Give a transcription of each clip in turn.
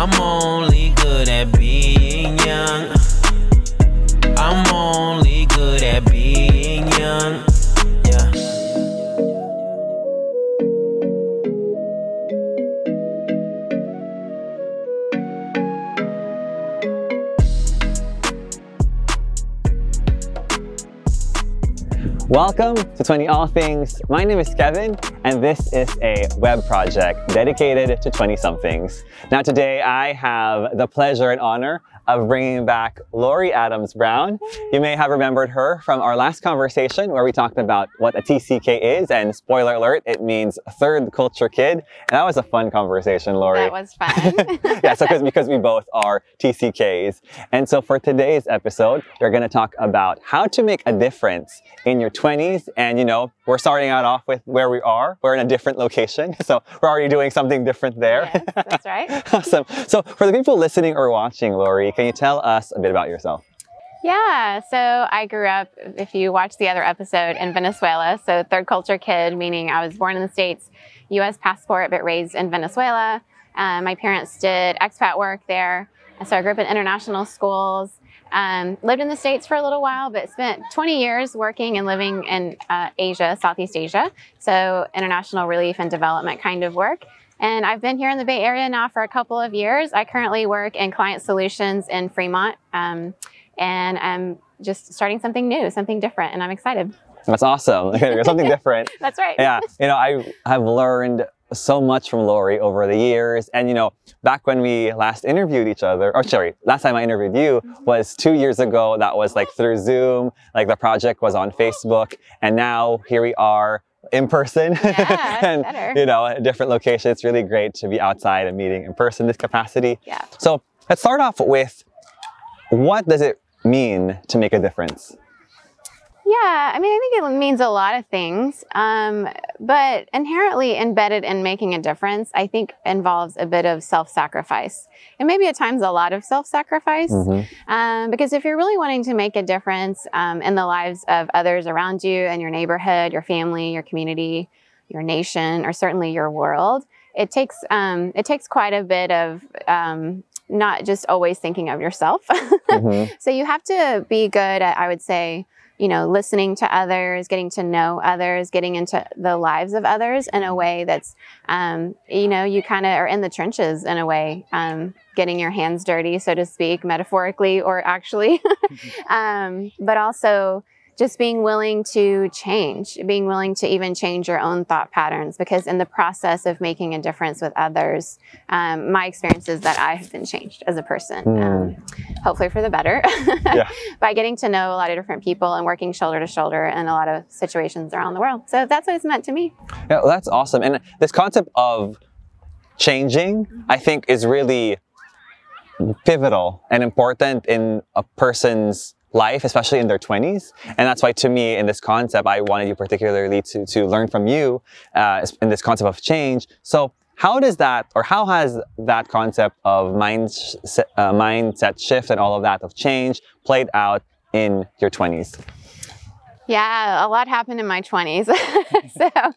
I'm only good at being young. I'm only good at Welcome to 20 All Things. My name is Kevin, and this is a web project dedicated to 20 somethings. Now, today I have the pleasure and honor of bringing back Lori Adams Brown. You may have remembered her from our last conversation where we talked about what a TCK is, and spoiler alert, it means third culture kid. And that was a fun conversation, Lori. That was fun. yeah, so cause, because we both are TCKs. And so for today's episode, we're going to talk about how to make a difference in your 20s. And, you know, we're starting out off with where we are. We're in a different location. So we're already doing something different there. Yes, that's right. awesome. So for the people listening or watching, Lori, can you tell us a bit about yourself? Yeah, so I grew up, if you watch the other episode, in Venezuela. So, third culture kid, meaning I was born in the States, US passport, but raised in Venezuela. Um, my parents did expat work there. So, I grew up in international schools. Um, lived in the States for a little while, but spent 20 years working and living in uh, Asia, Southeast Asia. So, international relief and development kind of work. And I've been here in the Bay Area now for a couple of years. I currently work in client solutions in Fremont. Um, and I'm just starting something new, something different, and I'm excited. That's awesome. something different. That's right. Yeah. You know, I have learned so much from Lori over the years. And, you know, back when we last interviewed each other, or sorry, last time I interviewed you was two years ago. That was like through Zoom, like the project was on Facebook. And now here we are in person Yeah, and better. you know a different location it's really great to be outside and meeting in person this capacity Yeah. so let's start off with what does it mean to make a difference Yeah, I mean, I think it means a lot of things, um, but inherently embedded in making a difference, I think involves a bit of self sacrifice. And maybe at times a lot of self sacrifice. Mhm. Um, because if you're really wanting to make a difference um, in the lives of others around you and your neighborhood, your family, your community, your nation, or certainly your world, it takes um, it takes quite a bit of um, not just always thinking of yourself. Mhm. so you have to be good at, I would say, you know, listening to others, getting to know others, getting into the lives of others in a way that's, um, you know, you kind of are in the trenches in a way, um, getting your hands dirty, so to speak, metaphorically or actually, um, but also just being willing to change, being willing to even change your own thought patterns, because in the process of making a difference with others, um, my experience is that I have been changed as a person, um, hopefully for the better, Yeah. by getting to know a lot of different people and working shoulder to shoulder in a lot of situations around the world. So that's what it's meant to me. Yeah, well, that's awesome. And this concept of changing, I think, is really pivotal and important in a person's life, especially in their 20s. And that's why, to me, in this concept, I wanted you particularly to, to learn from you uh, in this concept of change. So, how does that, or how has that concept of mind, uh, mindset shift and all of that of change played out in your 20s? Yeah, a lot happened in my 20s. so,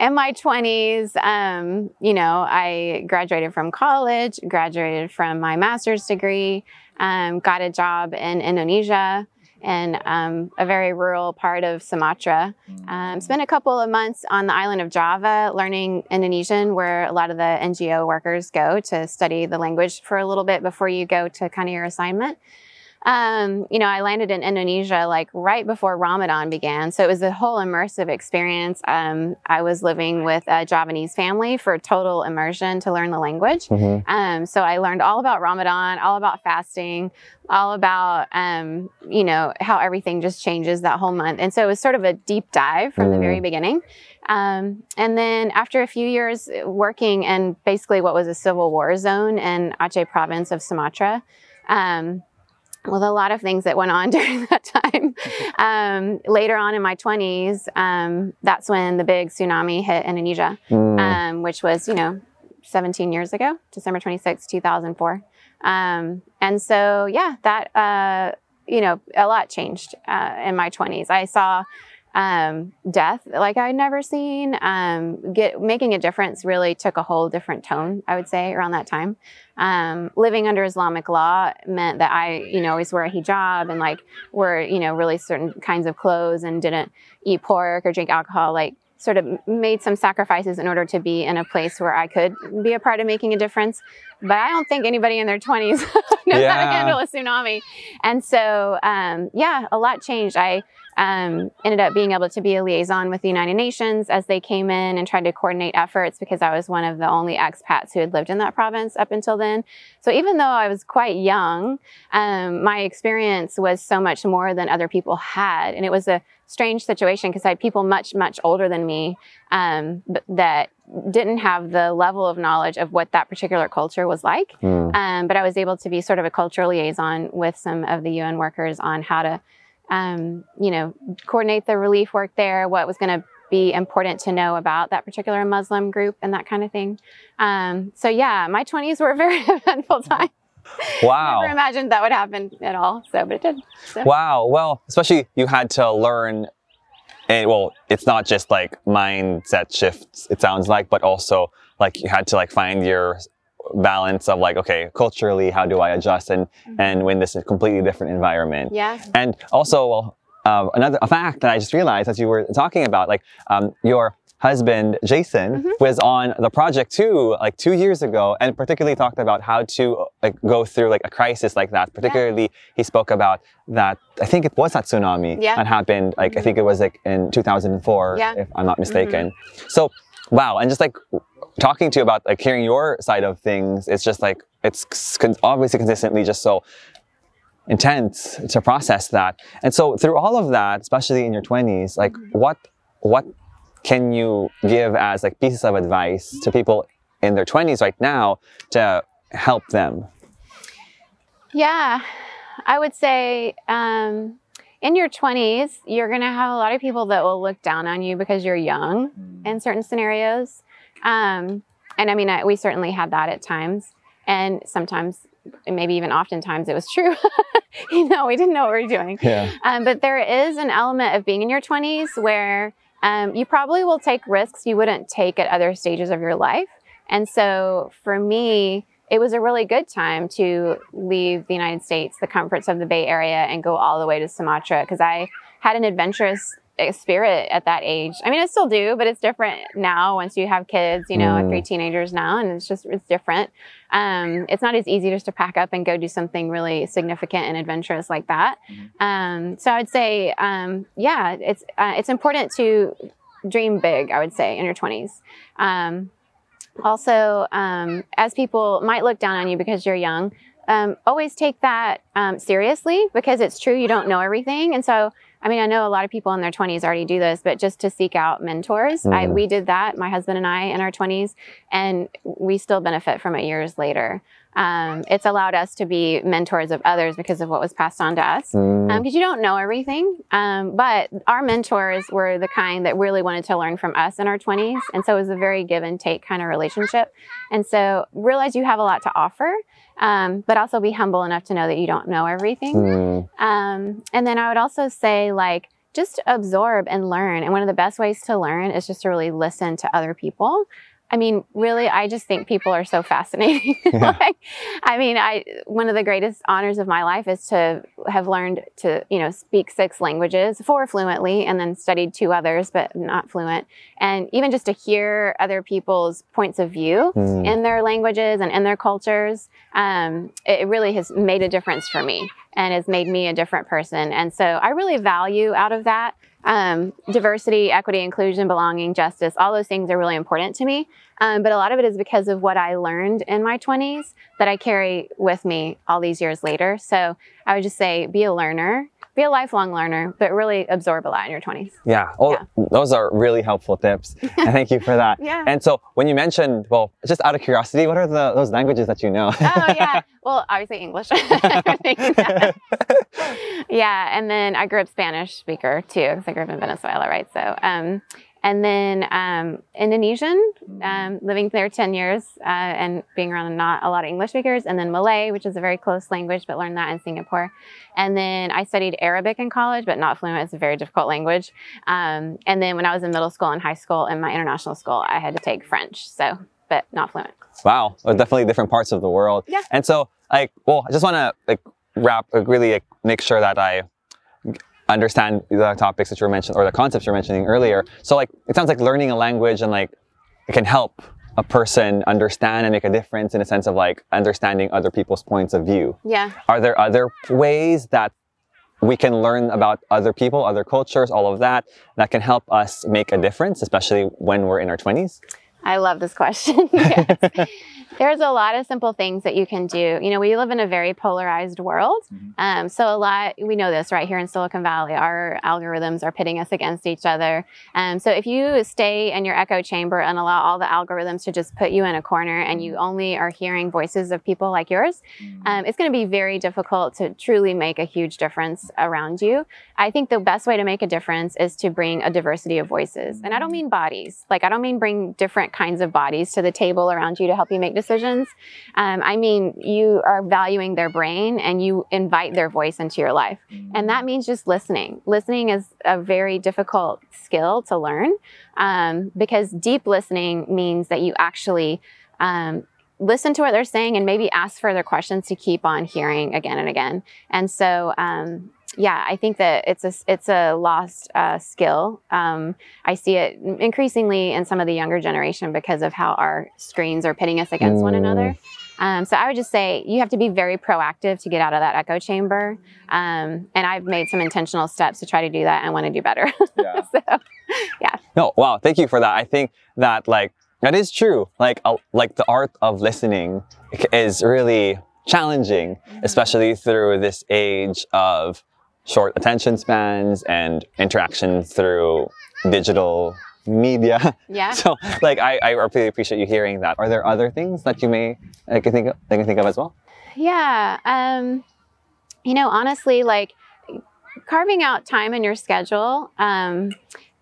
in my 20s, um, you know, I graduated from college, graduated from my master's degree, um, got a job in Indonesia in um, a very rural part of Sumatra. Um, spent a couple of months on the island of Java learning Indonesian, where a lot of the NGO workers go to study the language for a little bit before you go to kind of your assignment. Um, you know, I landed in Indonesia like right before Ramadan began. So it was a whole immersive experience. Um, I was living with a Javanese family for total immersion to learn the language. Mhm. Um, so I learned all about Ramadan, all about fasting, all about, um, you know, how everything just changes that whole month. And so it was sort of a deep dive from the very beginning. Um, and then after a few years working in basically what was a civil war zone in Aceh province of Sumatra, um, with a lot of things that went on during that time. Um, later on in my 20s, um, that's when the big tsunami hit Indonesia, Mm. um, which was, you know, 17 years ago, December 26, 2004. Um, and so, yeah, that, uh, you know, a lot changed uh, in my 20s. I saw um, death like I'd never seen. Um, get making a difference really took a whole different tone, I would say, around that time. Um, living under Islamic law meant that I, you know, always wear a hijab and like wore, you know, really certain kinds of clothes and didn't eat pork or drink alcohol. Like sort of made some sacrifices in order to be in a place where I could be a part of making a difference. But I don't think anybody in their 20s knows how to handle a tsunami. And so, um, yeah, a lot changed. I um, ended up being able to be a liaison with the United Nations as they came in and tried to coordinate efforts because I was one of the only expats who had lived in that province up until then. So even though I was quite young, um, my experience was so much more than other people had. And it was a strange situation because I had people much, much older than me um, that didn't have the level of knowledge of what that particular culture was like. Mm. Um, but I was able to be sort of a cultural liaison with some of the UN workers on how to, um, you know, coordinate the relief work there, what was going to be important to know about that particular Muslim group and that kind of thing. Um, so yeah, my 20s were a very eventful time. Wow. Never imagined that would happen at all. So, but it did. So. Wow. Well, especially you had to learn, and well, it's not just like mindset shifts. It sounds like, but also like you had to like find your balance of like, okay, culturally, how do I adjust and and when this is a completely different environment. Yeah. And also, well, uh, another a fact that I just realized as you were talking about, like um, your husband Jason Mhm. was on the project too, like two years ago, and particularly talked about how to like go through like a crisis like that. Particularly, he spoke about that. I think it was that tsunami Yeah. that happened. Like I mm-hmm. think it was like in 2004, Yeah. if I'm not mm-hmm. mistaken. So, wow, and just like talking to you about like hearing your side of things, it's just like it's obviously consistently just so intense to process that. And so through all of that, especially in your 20s, like mm-hmm. what what can you give as like pieces of advice to people in their 20s right now to help them? Yeah, I would say um, in your 20s, you're going to have a lot of people that will look down on you because you're young in certain scenarios. Um, and I mean, I, we certainly had that at times. And sometimes, maybe even oftentimes, it was true. you know, we didn't know what we were doing. Yeah. Um, but there is an element of being in your 20s where um, you probably will take risks you wouldn't take at other stages of your life. And so for me, it was a really good time to leave the United States, the comforts of the Bay Area, and go all the way to Sumatra because I had an adventurous spirit at that age. I mean, I still do, but it's different now once you have kids, you know, Mm. three teenagers now, and it's just, it's different. Um, it's not as easy just to pack up and go do something really significant and adventurous like that. Um, so I would say, um, yeah, it's, uh, it's important to dream big, I would say, in your 20s. Um, also, um, as people might look down on you because you're young, um, always take that um, seriously because it's true you don't know everything. And so, I mean, I know a lot of people in their 20s already do this, but just to seek out mentors. I, Mhm. we did that, my husband and I, in our 20s, and we still benefit from it years later. Um, it's allowed us to be mentors of others because of what was passed on to us Mm, because you don't know everything. Um, but our mentors were the kind that really wanted to learn from us in our 20s. And so it was a very give and take kind of relationship. And so realize you have a lot to offer, um, but also be humble enough to know that you don't know everything. mm, Um, and then I would also say, like, just absorb and learn. And one of the best ways to learn is just to really listen to other people. I mean, really, I just think people are so fascinating. Yeah. like, I mean, I one of the greatest honors of my life is to have learned to, you know, speak six languages, four fluently, and then studied two others, but not fluent. And even just to hear other people's points of view mm. in their languages and in their cultures, um, it really has made a difference for me and has made me a different person. And so I really value out of that um, diversity, equity, inclusion, belonging, justice. All those things are really important to me. Um, but a lot of it is because of what I learned in my 20s that I carry with me all these years later. So I would just say be a learner, be a lifelong learner, but really absorb a lot in your 20s. Yeah. Oh, those are really helpful tips. and thank you for that. Yeah. And so when you mentioned, well, just out of curiosity, what are the those languages that you know? oh yeah. Well, obviously English. yeah, and then I grew up Spanish speaker too, because I grew up in Venezuela, right? So, um, and then um, Indonesian, um, living there 10 years uh, and being around not a lot of English speakers, and then Malay, which is a very close language, but learned that in Singapore. And then I studied Arabic in college, but not fluent. It's a very difficult language. Um, and then when I was in middle school and high school in my international school, I had to take French, so but not fluent. Wow, well, definitely different parts of the world. Yeah. And so, like, well, I just want to like wrap, like, really like, make sure that I understand the topics that you were mentioning or the concepts you were mentioning earlier. So, like, it sounds like learning a language and like it can help a person understand and make a difference in a sense of like understanding other people's points of view. Yeah. Are there other ways that we can learn about other people, other cultures, all of that, that can help us make a difference, especially when we're in our 20s? I love this question. There's a lot of simple things that you can do. You know, we live in a very polarized world. Um, so, a lot, we know this right here in Silicon Valley, our algorithms are pitting us against each other. Um, so, if you stay in your echo chamber and allow all the algorithms to just put you in a corner and you only are hearing voices of people like yours, um, it's going to be very difficult to truly make a huge difference around you. I think the best way to make a difference is to bring a diversity of voices. And I don't mean bodies, like, I don't mean bring different kinds of bodies to the table around you to help you make decisions. Um, I mean, you are valuing their brain and you invite their voice into your life. And that means just listening. Listening is a very difficult skill to learn um, because deep listening means that you actually um, listen to what they're saying and maybe ask further questions to keep on hearing again and again. And so, um, yeah, I think that it's a it's a lost uh, skill. Um, I see it increasingly in some of the younger generation because of how our screens are pitting us against one Mm. another. Um, so I would just say you have to be very proactive to get out of that echo chamber. Um, and I've made some intentional steps to try to do that and want to do better. Yeah. so No, wow, thank you for that. I think that like that is true. Like uh, like the art of listening is really challenging, especially through this age of short attention spans and interaction through digital media. yeah. So like I, I really appreciate you hearing that. Are there other things that you may I can think of, I can think of as well? Yeah. Um, you know, honestly, like carving out time in your schedule um,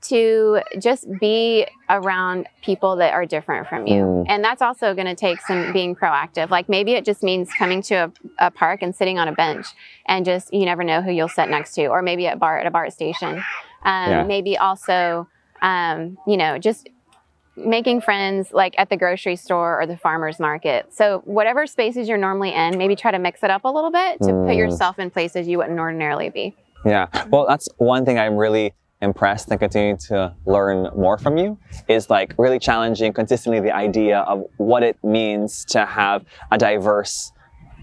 to just be around people that are different from you. Mm. And that's also going to take some being proactive. Like maybe it just means coming to a, a park and sitting on a bench and just, you never know who you'll sit next to, or maybe at a bar at a BART station. Um, Yeah. Maybe also, um, you know, just making friends like at the grocery store or the farmer's market. So whatever spaces you're normally in, maybe try to mix it up a little bit to put Mm. yourself in places you wouldn't ordinarily be. Yeah. Well, that's one thing I'm really impressed and continue to learn more from you is like really challenging consistently the idea of what it means to have a diverse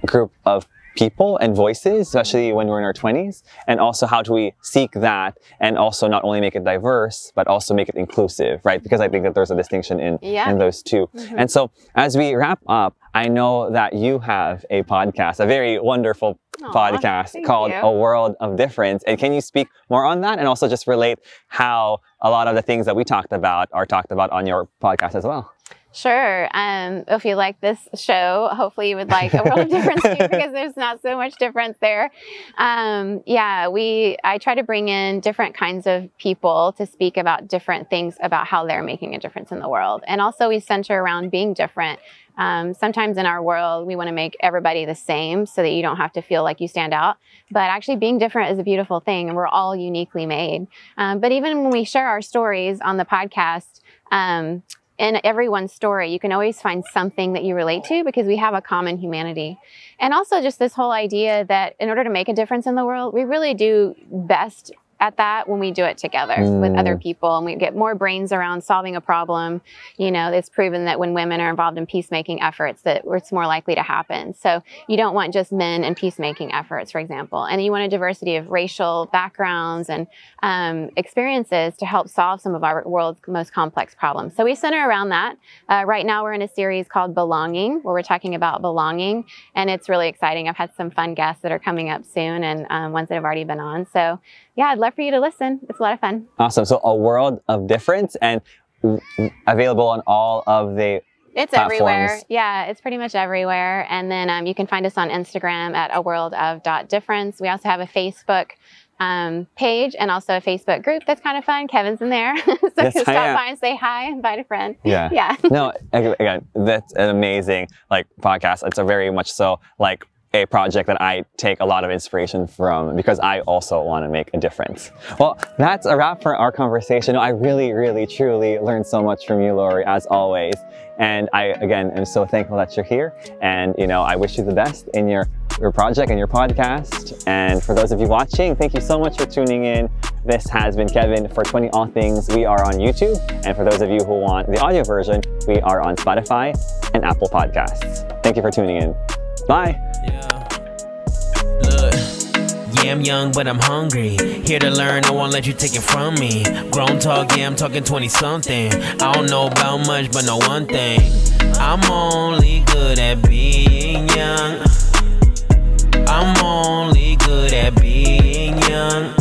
group of people and voices, especially when we're in our 20s, and also how do we seek that and also not only make it diverse, but also make it inclusive, right? Because I think that there's a distinction in, Yeah. in those 2 Mhm. And so as we wrap up, I know that you have a podcast, a very wonderful Aw, podcast called you. A World of Difference. And can you speak more on that and also just relate how a lot of the things that we talked about are talked about on your podcast as well? Sure. Um, if you like this show, hopefully you would like a world of difference too, because there's not so much difference there. Um, yeah, we I try to bring in different kinds of people to speak about different things about how they're making a difference in the world, and also we center around being different. Um, sometimes in our world, we want to make everybody the same so that you don't have to feel like you stand out. But actually, being different is a beautiful thing, and we're all uniquely made. Um, but even when we share our stories on the podcast, um, in everyone's story, you can always find something that you relate to because we have a common humanity. And also, just this whole idea that in order to make a difference in the world, we really do best at that when we do it together with other people and we get more brains around solving a problem. You know, it's proven that when women are involved in peacemaking efforts, that it's more likely to happen. So you don't want just men in peacemaking efforts, for example, and you want a diversity of racial backgrounds and um, experiences to help solve some of our world's most complex problems. So we center around that. Uh, right now, we're in a series called Belonging, where we're talking about belonging, and it's really exciting. I've had some fun guests that are coming up soon, and um, ones that have already been on. So yeah, I'd love for you to listen. It's a lot of fun. Awesome. So, A World of Difference and available on all of the It's platforms. everywhere. Yeah, it's pretty much everywhere. And then um, you can find us on Instagram at a world of dot difference. We also have a Facebook um, page and also a Facebook group that's kind of fun. Kevin's in there. so Yes, stop by and say hi, invite a friend. Yeah. Yeah. no, again, that's an amazing like podcast. It's a very much so like a project that I take a lot of inspiration from because I also want to make a difference. Well, that's a wrap for our conversation. I really, really, truly learned so much from you, Lori, as always. And I, again, am so thankful that you're here. And, you know, I wish you the best in your, your project and your podcast. And for those of you watching, thank you so much for tuning in. This has been Kevin for 20 All Things. We are on YouTube. And for those of you who want the audio version, we are on Spotify and Apple Podcasts. Thank you for tuning in. Bye. Damn I'm young, but I'm hungry. Here to learn, I won't let you take it from me. Grown talk, yeah, I'm talking 20 something. I don't know about much, but know one thing. I'm only good at being young. I'm only good at being young.